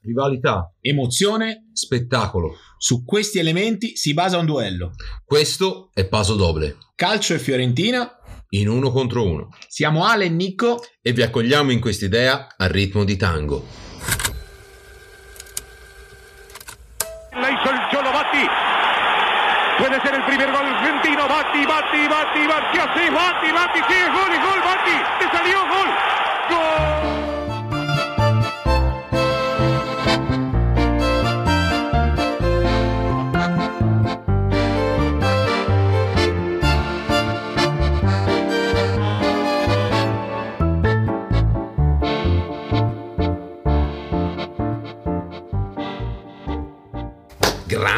Rivalità, Emozione, spettacolo. su questi elementi si basa un duello. Questo è Paso Doble, Calcio e Fiorentina, in uno contro uno. siamo Ale e Nicco. E vi accogliamo in quest'idea a ritmo di tango. Puede ser el primer gol argentino. Batti, Batti, Batti, Batti, así, Batti, Batti, sí, gol, gol, Batti. Te salió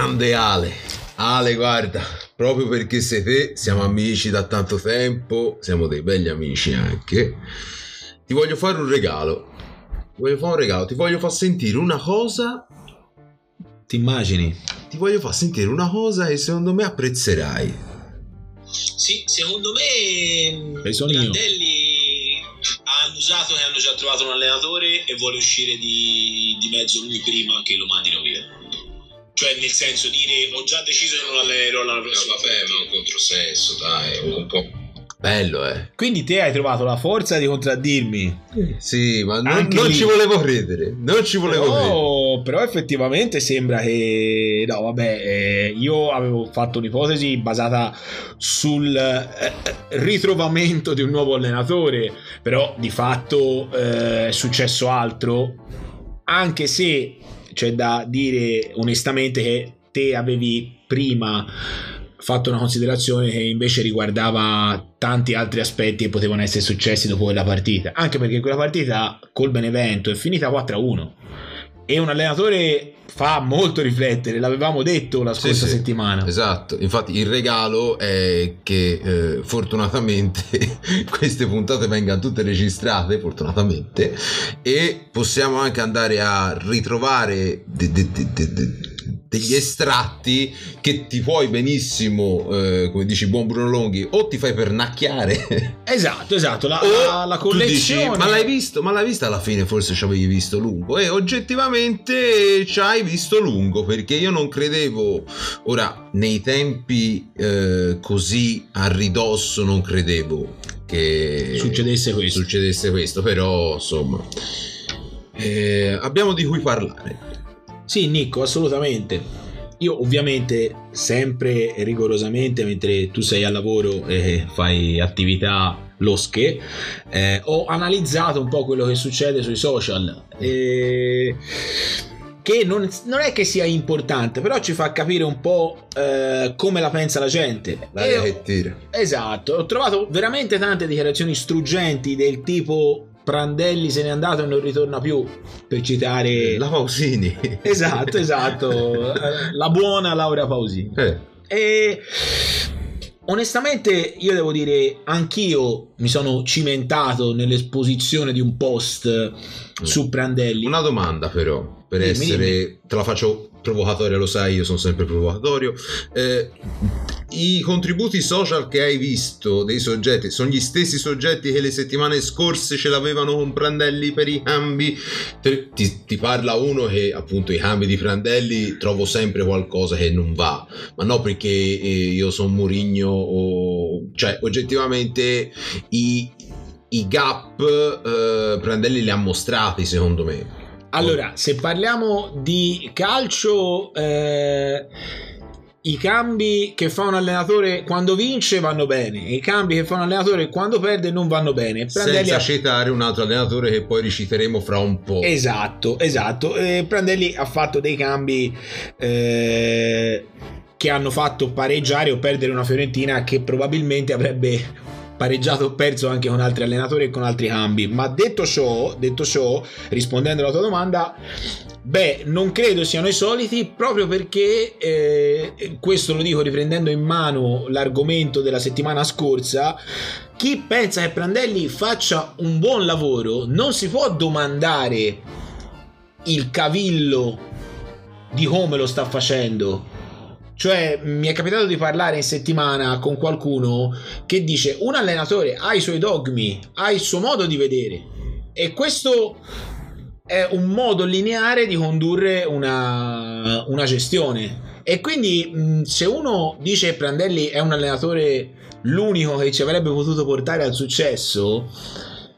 Grande Ale. Ale, guarda, proprio perché sei te, siamo amici da tanto tempo, siamo dei belli amici anche. Ti voglio fare un regalo. Ti voglio fare un regalo, ti voglio far sentire una cosa. Ti immagini? Ti voglio far sentire una cosa che secondo me apprezzerai. Sì, secondo me Hai sono io. Prandelli ha annusato che hanno già trovato un allenatore e vuole uscire di, di mezzo lui prima che lo mandino via. Cioè, nel senso, dire ho già deciso che non allenerò la prossima partita. un controsenso, dai, un po'. Bello, eh. Quindi te hai trovato la forza di contraddirmi. Sì, ma non, non ci volevo credere. Non ci volevo credere. Però, però effettivamente sembra che no vabbè eh, io avevo fatto un'ipotesi basata sul eh, ritrovamento di un nuovo allenatore però di fatto eh, è successo altro anche se c'è da dire onestamente che te avevi prima fatto una considerazione che invece riguardava tanti altri aspetti che potevano essere successi dopo quella partita. Anche perché quella partita col Benevento è finita 4-1 e un allenatore fa molto riflettere l'avevamo detto la Sì, scorsa sì. settimana Esatto, infatti il regalo è che eh, fortunatamente queste puntate vengano tutte registrate, fortunatamente, e possiamo anche andare a ritrovare de- de- de- degli estratti che ti puoi benissimo, eh, come dici buon Bruno Longhi, o ti fai pernacchiare esatto esatto la, la, la tu dici, collezione ma l'hai visto? Ma l'hai vista alla fine? Forse ci avevi visto lungo. E oggettivamente ci hai visto lungo perché io non credevo. Ora, nei tempi eh, così a ridosso, non credevo che Succedesse questo. Succedesse questo, però insomma. eh, abbiamo di cui parlare. Sì, Nico, assolutamente. Io ovviamente sempre rigorosamente mentre tu sei al lavoro e fai attività losche, eh, ho analizzato un po' quello che succede sui social. E che non, non è che sia importante, però ci fa capire un po' eh, come la pensa la gente. Che tira. Esatto, ho trovato veramente tante dichiarazioni struggenti del tipo Prandelli se n'è andato e non ritorna più, per citare... La Pausini. Esatto, esatto, eh, la buona Laura Pausini. Eh, E onestamente io devo dire, anch'io mi sono cimentato nell'esposizione di un post su Prandelli. Una domanda però, per Dimmi, essere, te la faccio provocatoria, lo sai, io sono sempre provocatorio. Eh, I contributi social che hai visto dei soggetti sono gli stessi soggetti che le settimane scorse ce l'avevano con Prandelli per i cambi? Ti, ti parla uno che appunto i cambi di Prandelli trovo sempre qualcosa che non va, ma no perché eh, io sono Murigno o... cioè oggettivamente i, i gap eh, Prandelli li ha mostrati secondo me. Allora, se parliamo di calcio, eh, i cambi che fa un allenatore quando vince vanno bene, i cambi che fa un allenatore quando perde non vanno bene. Prandelli senza ha- citare un altro allenatore che poi riciteremo fra un po'. Esatto, esatto. Eh, Prandelli ha fatto dei cambi eh, che hanno fatto pareggiare o perdere una Fiorentina che probabilmente avrebbe pareggiato o perso anche con altri allenatori e con altri cambi. Ma detto ciò, detto ciò, rispondendo alla tua domanda, beh, non credo siano i soliti proprio perché eh, questo lo dico riprendendo in mano l'argomento della settimana scorsa. Chi pensa che Prandelli faccia un buon lavoro non si può domandare il cavillo di come lo sta facendo Cioè, mi è capitato di parlare in settimana con qualcuno che dice un allenatore ha i suoi dogmi, ha il suo modo di vedere. E questo è un modo lineare di condurre una, una gestione. E quindi se uno dice Prandelli è un allenatore l'unico che ci avrebbe potuto portare al successo,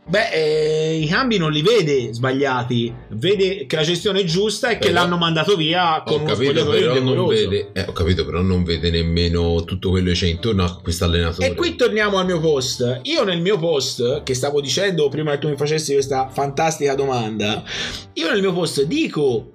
Beh, eh, i cambi non li vede sbagliati, vede che la gestione è giusta e che Però- l'hanno mandato via con uno capito, spogliatoio però non vede, eh, ho capito, però non vede nemmeno tutto quello che c'è intorno a questo allenatore. E qui torniamo al mio post. Io nel mio post, che stavo dicendo prima che tu mi facessi questa fantastica domanda, io nel mio post dico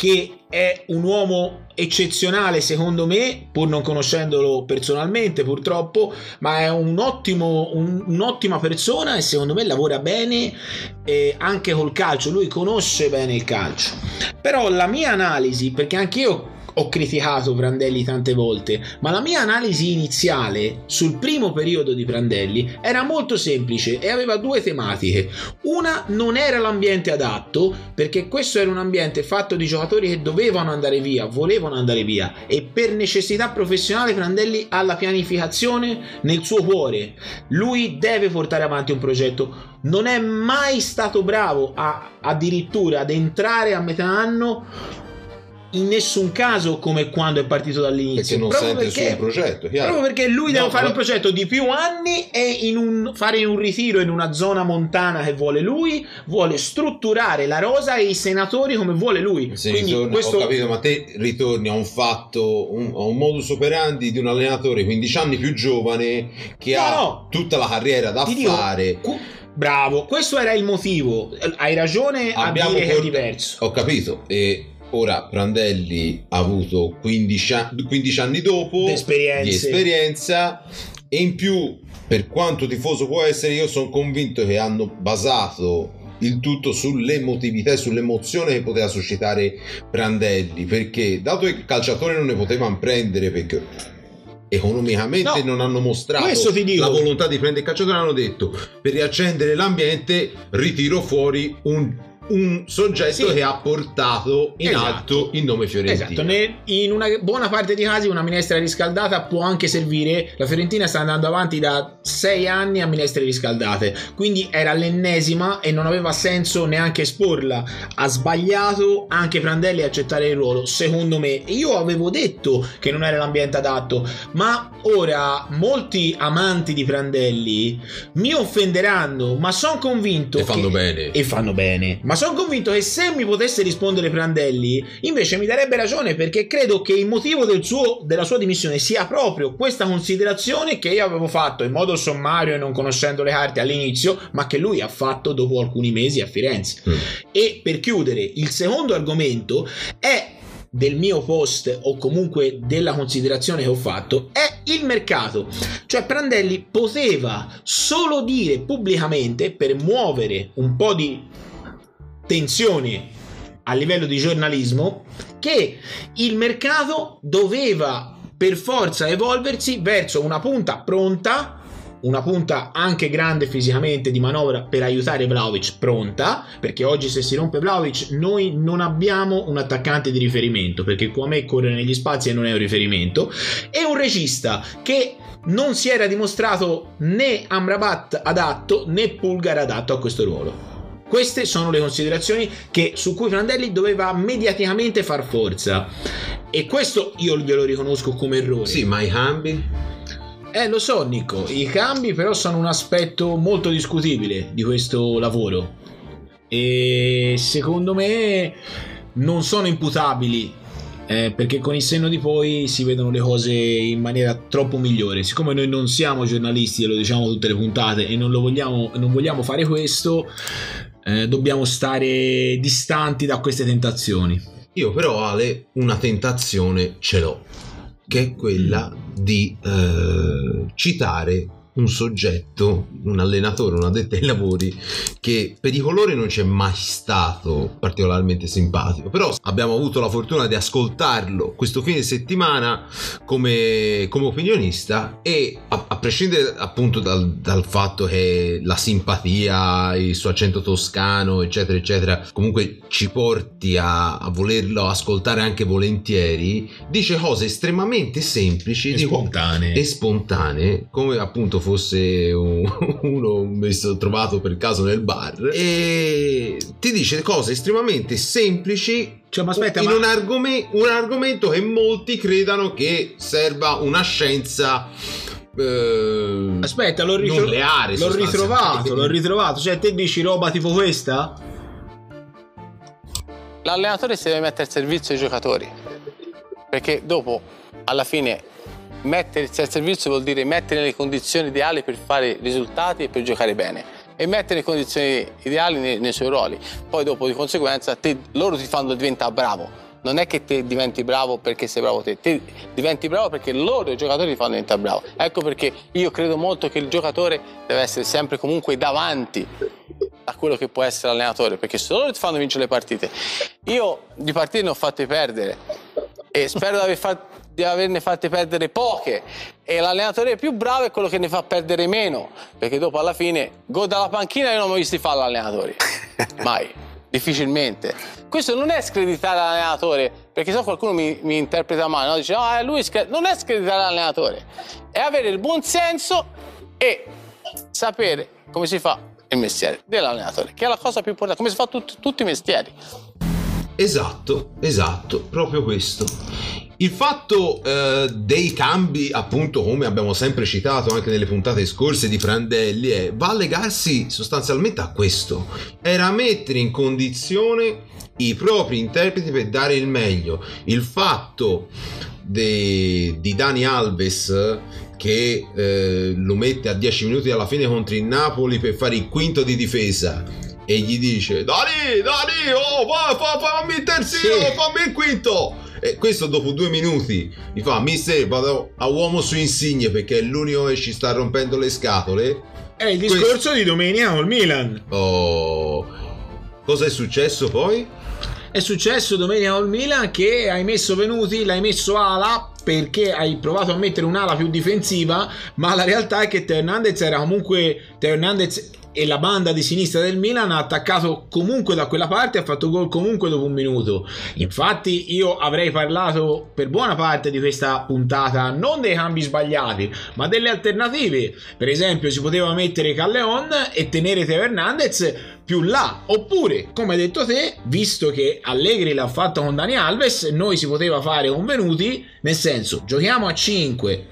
che è un uomo eccezionale secondo me, pur non conoscendolo personalmente purtroppo, ma è un ottimo, un- un'ottima persona e secondo me lavora bene eh, anche col calcio, lui conosce bene il calcio. Però la mia analisi, perché anche io ho criticato Prandelli tante volte, ma la mia analisi iniziale sul primo periodo di Prandelli era molto semplice e aveva due tematiche. Una non era l'ambiente adatto, perché questo era un ambiente fatto di giocatori che dovevano andare via, volevano andare via e per necessità professionale Prandelli ha la pianificazione nel suo cuore. Lui deve portare avanti un progetto. Non è mai stato bravo a, addirittura ad entrare a metà anno in nessun caso come quando è partito perché dall'inizio. non proprio sente perché, il suo progetto, chiaro? proprio perché lui deve No, fare ma- un progetto di più anni e in un, fare un ritiro in una zona montana che vuole lui, vuole strutturare la rosa e i senatori come vuole lui. Se Quindi ritorna- questo Ho capito, ma te ritorni a un fatto, un- a un modus operandi di un allenatore 15 anni più giovane che No, ha no. tutta la carriera da Ti dico, fare. cu- Bravo, questo era il motivo. Hai ragione a Abbiamo dire che è diverso. Ho capito. E ora Prandelli ha avuto 15, a- 15 anni dopo Di esperienza e in più, per quanto tifoso può essere, io sono convinto che hanno basato il tutto sull'emotività e sull'emozione che poteva suscitare Prandelli perché dato che il calciatore non ne potevano prendere perché economicamente No, non hanno mostrato la volontà di prendere il calciatore hanno detto per riaccendere l'ambiente ritiro fuori un, un soggetto Sì. che ha portato in Esatto. alto il nome Fiorentina Esatto, in una buona parte dei casi una minestra riscaldata può anche servire. La Fiorentina sta andando avanti da sei anni a minestre riscaldate, quindi era l'ennesima e non aveva senso neanche esporla. Ha sbagliato anche Prandelli a accettare il ruolo, secondo me. Io avevo detto che non era l'ambiente adatto, ma ora molti amanti di Prandelli mi offenderanno, ma sono convinto e fanno che bene e fanno bene. Ma sono convinto che se mi potesse rispondere Prandelli, invece mi darebbe ragione perché credo che il motivo del suo- della sua dimissione sia proprio questa considerazione che io avevo fatto in modo sommario e non conoscendo le carte all'inizio, ma che lui ha fatto dopo alcuni mesi a Firenze. Mm. E per chiudere, il secondo argomento è del mio post o comunque della considerazione che ho fatto è il mercato. Cioè Prandelli poteva solo dire pubblicamente per muovere un po' di tensione a livello di giornalismo che il mercato doveva per forza evolversi verso una punta pronta una punta anche grande fisicamente di manovra per aiutare Vlaovic pronta perché oggi se si rompe Vlaovic noi non abbiamo un attaccante di riferimento perché Kwame corre negli spazi e non è un riferimento. E un regista che non si era dimostrato né Amrabat adatto né Pulgar adatto a questo ruolo queste sono le considerazioni che- su cui Prandelli doveva mediaticamente far forza e questo io glielo riconosco come errore sì ma i cambi eh, lo so, Nico. I cambi, però, sono un aspetto molto discutibile di questo lavoro. E secondo me non sono imputabili. eh, perché con il senno di poi si vedono le cose in maniera troppo migliore. Siccome noi non siamo giornalisti, e lo diciamo tutte le puntate, e non, lo vogliamo, non vogliamo fare questo, eh, dobbiamo stare distanti da queste tentazioni. Io però Ale una tentazione ce l'ho, che è quella di eh, citare un soggetto, un allenatore, un addetto ai lavori che per i colori non c'è mai stato particolarmente simpatico, però abbiamo avuto la fortuna di ascoltarlo questo fine settimana come, come opinionista e a, a prescindere appunto dal, dal, fatto che la simpatia, il suo accento toscano, eccetera, eccetera, comunque ci porti a, a volerlo ascoltare anche volentieri, dice cose estremamente semplici e spontanee. E spontanee, come appunto fosse un, uno messo, trovato per caso nel bar e ti dice cose estremamente semplici cioè, ma aspetta, in ma... un, argome- un argomento che molti credano che serva una scienza eh, aspetta l'ho, ritro- nucleare l'ho ritrovato l'ho ritrovato. Cioè te dici roba tipo questa? L'allenatore si deve mettere al servizio dei giocatori perché dopo alla fine mettersi al servizio vuol dire mettere nelle condizioni ideali per fare risultati e per giocare bene e mettere le condizioni ideali nei, nei suoi ruoli. Poi dopo di conseguenza te, loro ti fanno diventare bravo. Non è che te diventi bravo perché sei bravo te, te diventi bravo perché loro i giocatori ti fanno diventare bravo. Ecco perché io credo molto che il giocatore deve essere sempre comunque davanti a quello che può essere l'allenatore, perché se loro ti fanno vincere le partite. Io di partite ne ho fatte perdere e spero di aver fatto di averne fatte perdere poche. E l'allenatore più bravo è quello che ne fa perdere meno perché dopo alla fine gol dalla panchina io non ho mai visto fare l'allenatore mai. Difficilmente. Questo non è screditare l'allenatore perché se qualcuno mi, mi, interpreta male no? dice no, lui non è screditare l'allenatore. È avere il buon senso e sapere come si fa il mestiere dell'allenatore che è la cosa più importante come si fa tut- tutti i mestieri. Esatto esatto proprio questo il fatto eh, dei cambi, appunto, come abbiamo sempre citato anche nelle puntate scorse di Prandelli, è, va a legarsi sostanzialmente a questo. Era mettere in condizione i propri interpreti per dare il meglio. Il fatto de, di Dani Alves che eh, lo mette a 10 minuti alla fine contro il Napoli per fare il quinto di difesa e gli dice Dani, Dani, oh, fa, fa, fammi il terzino, sì. fammi il quinto e questo dopo due minuti mi fa, mister, vado a uomo su insigne perché è l'unico che ci sta rompendo le scatole. È il discorso questo... di domenica col Milan. Oh, cosa è successo poi? È successo domenica col Milan che hai messo Venuti, l'hai messo ala perché hai provato a mettere un'ala più difensiva, ma la realtà è che Teo Hernandez era comunque Teo Hernandez e la banda di sinistra del Milan ha attaccato comunque da quella parte ha fatto gol comunque dopo un minuto. Infatti io avrei parlato per buona parte di questa puntata non dei cambi sbagliati, ma delle alternative. Per esempio si poteva mettere Calleon e tenere Teo Hernandez più là, oppure come hai detto te, visto che Allegri l'ha fatto con Dani Alves, noi si poteva fare con Venuti, nel senso giochiamo a 5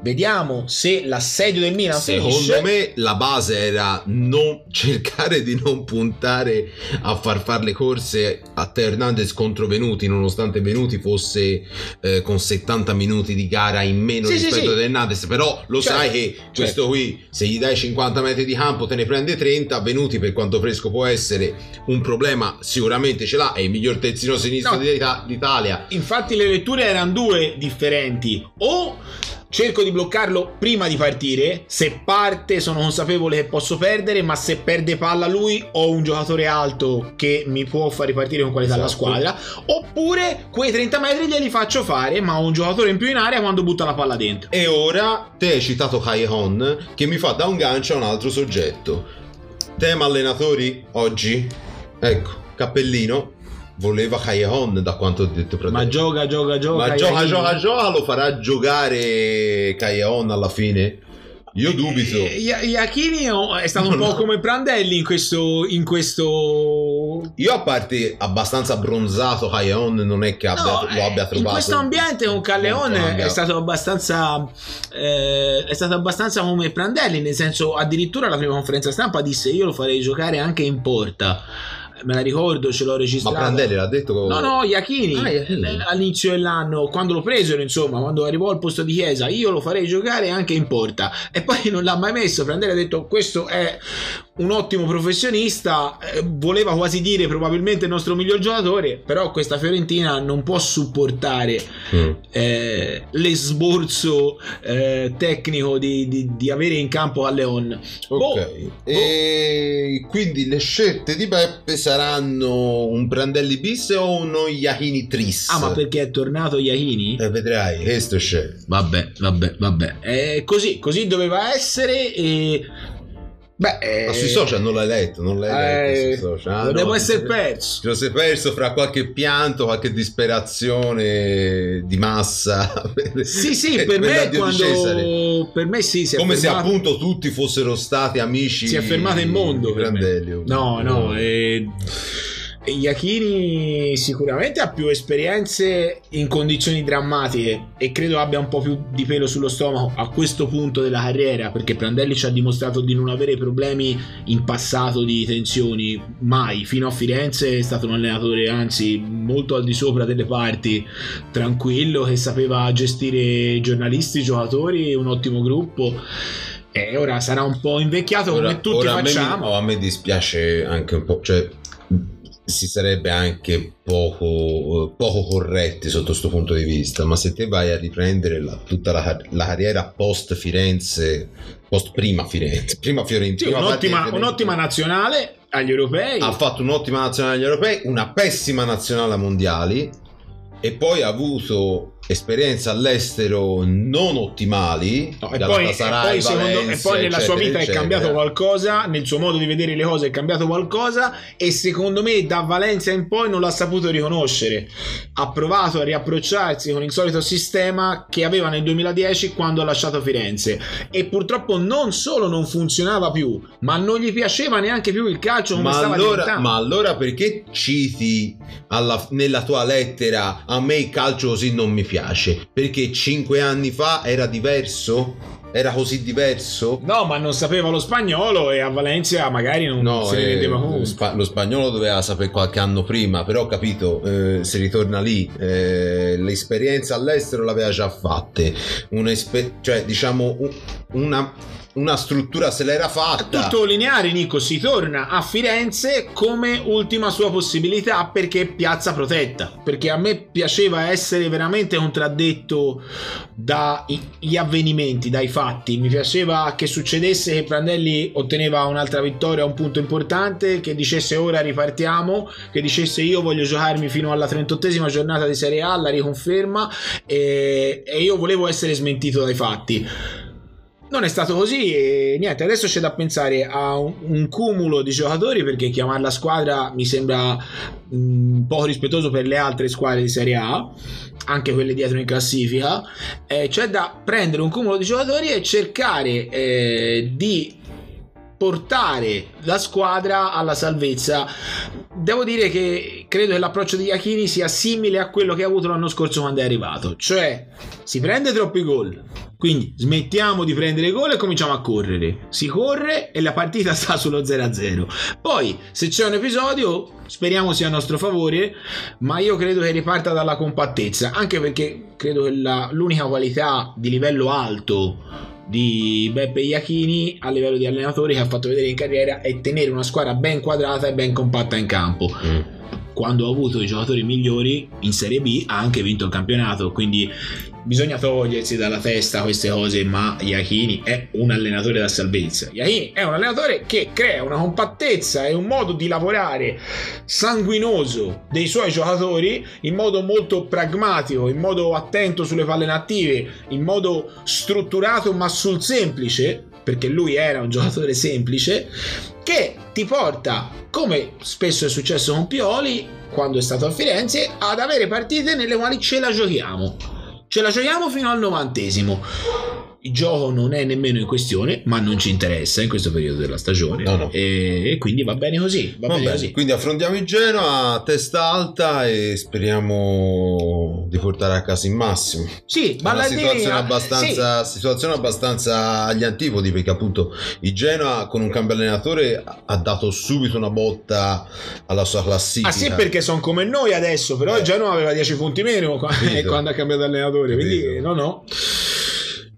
Vediamo se l'assedio del Milan Secondo finisce. me la base era non cercare di non puntare a far fare le corse a Teo Hernandez contro Venuti, nonostante Venuti fosse eh, con 70 minuti di gara in meno sì, rispetto sì, a sì. Hernandez. Però lo certo, sai che certo. questo qui, se gli dai 50 metri di campo, te ne prende 30. Venuti, per quanto fresco può essere, un problema sicuramente ce l'ha. È il miglior terzino sinistro no. d'Italia. Infatti, le letture erano due differenti. O cerco di bloccarlo prima di partire. Se parte, sono consapevole che posso perdere, ma se perde palla lui, ho un giocatore alto che mi può far ripartire con qualità esatto. la squadra. Oppure quei 30 metri glieli faccio fare, ma ho un giocatore in più in area quando butta la palla dentro. E ora te hai citato Kaihon che mi fa da un gancio a un altro soggetto. Tema allenatori oggi? Ecco, cappellino, voleva Callejon da quanto ho detto prima. Ma gioca, gioca, gioca. Ma gioca, gioca, gioca, lo farà giocare Callejon alla fine? Io dubito. Iachini è stato un po' come Prandelli in questo, in questo. Io, a parte abbastanza bronzato, Calleon non è che abbia, no, lo abbia trovato. In questo ambiente con Calleone è stato abbastanza. Eh, è stato abbastanza come Prandelli, nel senso, addirittura la prima conferenza stampa disse: Io lo farei giocare anche in porta me la ricordo, ce l'ho registrata. Ma Prandelli l'ha detto come... No, no, Iachini, ah, Iachini, all'inizio dell'anno, quando lo presero, insomma, quando arrivò al posto di Chiesa, io lo farei giocare anche in porta. E poi non l'ha mai messo. Prandelli ha detto: Questo è un ottimo professionista, eh, voleva quasi dire probabilmente il nostro miglior giocatore, però questa Fiorentina non può supportare Mm. eh, l'esborso eh, tecnico di, di- di avere in campo a Leon. Ok, Boh, e quindi le scelte di Beppe saranno un Prandelli bis o uno Iachini tris? Ah, ma perché è tornato Iachini? Eh, vedrai, questo c'è. Vabbè, vabbè, vabbè. Eh, così, così doveva essere e... Beh, eh, Ma sui social non l'hai letto, non l'hai letto eh, sui social. Ah, Dovevo no, essere perso. Te lo sei perso fra qualche pianto, qualche disperazione di massa. Sì, sì, per me quando... Per me sì, si è Come se fermato- appunto tutti fossero stati amici. Si è fermato il mondo per me. Prandelli. No, no, eh, Iachini sicuramente ha più esperienze in condizioni drammatiche e credo abbia un po' più di pelo sullo stomaco a questo punto della carriera perché Prandelli ci ha dimostrato di non avere problemi in passato di tensioni mai. Fino a Firenze è stato un allenatore anzi molto al di sopra delle parti tranquillo che sapeva gestire giornalisti, giocatori un ottimo gruppo. E ora sarà un po' invecchiato Ora- come tutti ora a me mi- facciamo. oh, a me dispiace anche un po', cioè si sarebbe anche poco, eh, poco corretti sotto questo punto di vista, ma se te vai a riprendere la- tutta la, la carriera post Firenze, post prima Firenze, prima Fiorentina, Sì, un'ottima, un'ottima nazionale agli europei. ha fatto un'ottima nazionale agli europei, una pessima nazionale mondiali e poi ha avuto esperienze all'estero non ottimali No, e, poi, e poi secondo- e poi nella sua eccetera, vita è eccetera. cambiato qualcosa, nel suo modo di vedere le cose è cambiato qualcosa e secondo me da Valencia in poi non l'ha saputo riconoscere. Ha provato a riapprocciarsi con il solito sistema che aveva nel 2010 quando ha lasciato Firenze e purtroppo non solo non funzionava più, ma non gli piaceva neanche più il calcio come Ma stava allora, diventando. ma allora perché citi alla- nella tua lettera a me il calcio così non mi piace? Perché cinque anni fa era diverso? Era così diverso? No, ma non sapeva lo spagnolo e a Valencia magari non No, se ne eh, rendeva lo, conto. spa- lo spagnolo doveva sapere qualche anno prima, però ho capito, eh, si ritorna lì, eh, l'esperienza all'estero l'aveva già Un'espe- cioè diciamo un- una, una struttura se l'era fatta. Tutto lineare, Nico. Si torna a Firenze come ultima sua possibilità perché piazza protetta. Perché a me piaceva essere veramente contraddetto dagli avvenimenti, dai fatti. Mi piaceva che succedesse che Prandelli otteneva un'altra vittoria, un punto importante, che dicesse ora ripartiamo, che dicesse io voglio giocarmi fino alla 38esima giornata di Serie A, la riconferma e, e io volevo essere smentito dai fatti. Non è stato così e niente, adesso c'è da pensare a un, un cumulo di giocatori perché chiamarla squadra mi sembra mm, poco rispettoso per le altre squadre di Serie A, anche quelle dietro in classifica. Eh, c'è da prendere un cumulo di giocatori e cercare eh, di portare la squadra alla salvezza. Devo dire che credo che l'approccio di Iachini sia simile a quello che ha avuto l'anno scorso quando è arrivato, cioè si prende troppi gol. Quindi smettiamo di prendere gol e cominciamo a correre. Si corre e la partita sta sullo 0-0. Poi, se c'è un episodio, speriamo sia a nostro favore, ma io credo che riparta dalla compattezza, anche perché credo che la- l'unica qualità di livello alto di Beppe Iachini a livello di allenatore che ha fatto vedere in carriera è tenere una squadra ben quadrata e ben compatta in campo. Mm. Quando ha avuto i giocatori migliori in Serie B ha anche vinto il campionato, quindi bisogna togliersi dalla testa queste cose, ma Iachini è un allenatore da salvezza. Iachini è un allenatore che crea una compattezza e un modo di lavorare sanguinoso dei suoi giocatori in modo molto pragmatico, in modo attento sulle palle inattive, in modo strutturato ma sul semplice, perché lui era un giocatore semplice, che ti porta, come spesso è successo con Pioli, quando è stato a Firenze, ad avere partite nelle quali ce la giochiamo. Ce la giochiamo fino al novantesimo. Il gioco non è nemmeno in questione, ma non ci interessa in questo periodo della stagione. No, no. E, quindi va bene così. Va Va bene bene, così. quindi affrontiamo il Genoa a testa alta e speriamo di portare a casa il massimo. Sì, una Ballardini situazione ah, abbastanza, situazione abbastanza agli antipodi perché appunto il Genoa con un cambio allenatore ha- dato subito una botta alla sua classifica. Ah sì, perché sono come noi adesso, però Eh. il Genoa aveva 10 punti meno Capito. quando ha cambiato allenatore, quindi Capito. no no.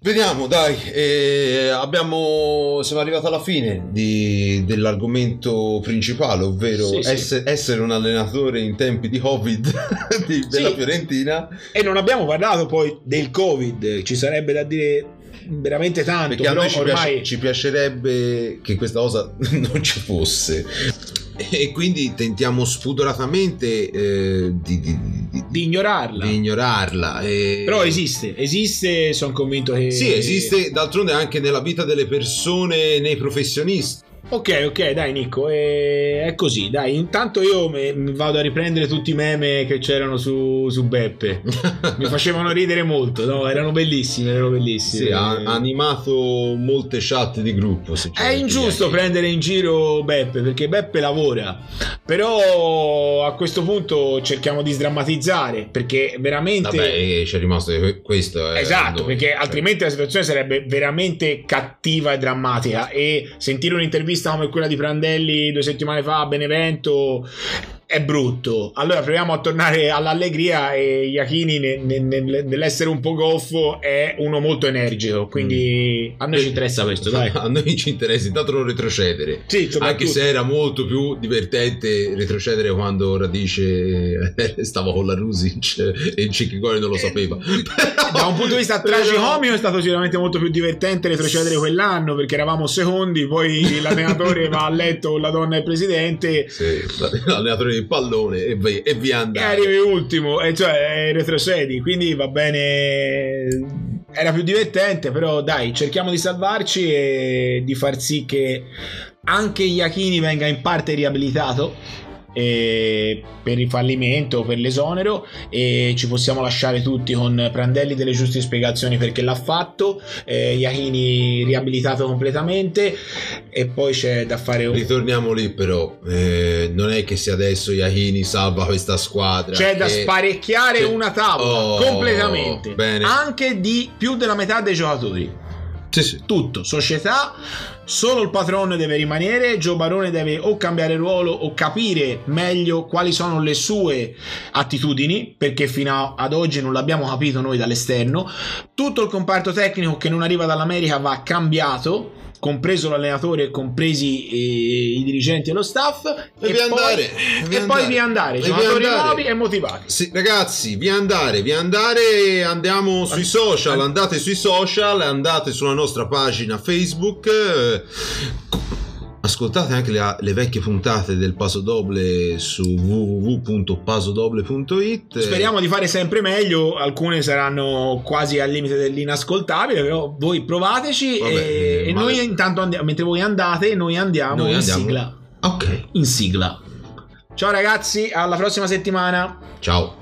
Vediamo, dai, eh, abbiamo, siamo arrivati alla fine di- dell'argomento principale, ovvero Sì, sì. esse- essere un allenatore in tempi di Covid di- della Sì. Fiorentina. E non abbiamo parlato poi del Covid, ci sarebbe da dire veramente tanto, Perché a noi ci, ormai piace- ci piacerebbe che questa cosa non ci fosse. E quindi tentiamo spudoratamente eh, di, di- di- di ignorarla. ignorarla. e- Però esiste, esiste, sono convinto che... Sì, esiste d'altronde anche nella vita delle persone, nei professionisti. Ok, ok, dai Nico, è, è così, dai, intanto io me- mi vado a riprendere tutti i meme che c'erano su, su Beppe, mi facevano ridere molto, no? Erano bellissimi, erano bellissimi. Sì, ha animato molte chat di gruppo. È ingiusto anche. prendere in giro Beppe perché Beppe lavora, però a questo punto cerchiamo di sdrammatizzare perché veramente... Vabbè, eh, c'è rimasto que- questo. eh, Esatto, perché cioè. altrimenti la situazione sarebbe veramente cattiva e drammatica e sentire un'intervista come quella di Prandelli due settimane fa a Benevento è brutto. Allora proviamo a tornare all'allegria e Iachini ne- ne- ne- nell'essere un po' goffo è uno molto energico, quindi a noi ci interessa questo, dai. A noi ci interessa intanto non retrocedere. Sì. Anche se era molto più divertente retrocedere quando Radice eh, stava con la Rusic e Cicchigori non lo sapeva. Da un punto di vista Però- tragicomico è stato sicuramente molto più divertente retrocedere quell'anno perché eravamo secondi, poi l'allenatore va a letto con la donna del presidente Sì, l'allenatore di pallone e via, e via e andare. arrivi ultimo, e cioè retrocedi, quindi va bene. Era più divertente, però dai, cerchiamo di salvarci e di far sì che anche Iachini venga in parte riabilitato. Eh, per il fallimento, per l'esonero e ci possiamo lasciare tutti con Prandelli delle giuste spiegazioni perché l'ha fatto, eh, Iachini riabilitato completamente e poi c'è da fare un Ritorniamo lì però, eh, non è che se adesso Iachini salva questa squadra. C'è da che- sparecchiare che- una tavola Oh, completamente. bene. Anche di più della metà dei giocatori. Sì, sì. Tutto, società, solo il patron deve rimanere, Gio Barone deve o cambiare ruolo o capire meglio quali sono le sue attitudini, perché fino ad oggi non l'abbiamo capito noi dall'esterno. Tutto il comparto tecnico che non arriva dall'America va cambiato, compreso l'allenatore e compresi eh, i dirigenti e lo staff. E via poi, andare, e via poi andare. via andare, E via giocatori andare. nuovi e motivati. Sì, ragazzi, via andare, via andare, andiamo sui social, andate sui social, andate sulla nostra pagina Facebook. eh, Ascoltate anche le, le vecchie puntate del Paso Doble su www.pasodoble.it. Speriamo di fare sempre meglio, alcune saranno quasi al limite dell'inascoltabile, però voi provateci Vabbè, e, e ma- noi intanto andiamo, mentre voi andate, noi andiamo Noi in andiamo. sigla. Ok, In sigla. Ciao ragazzi, alla prossima settimana. ciao.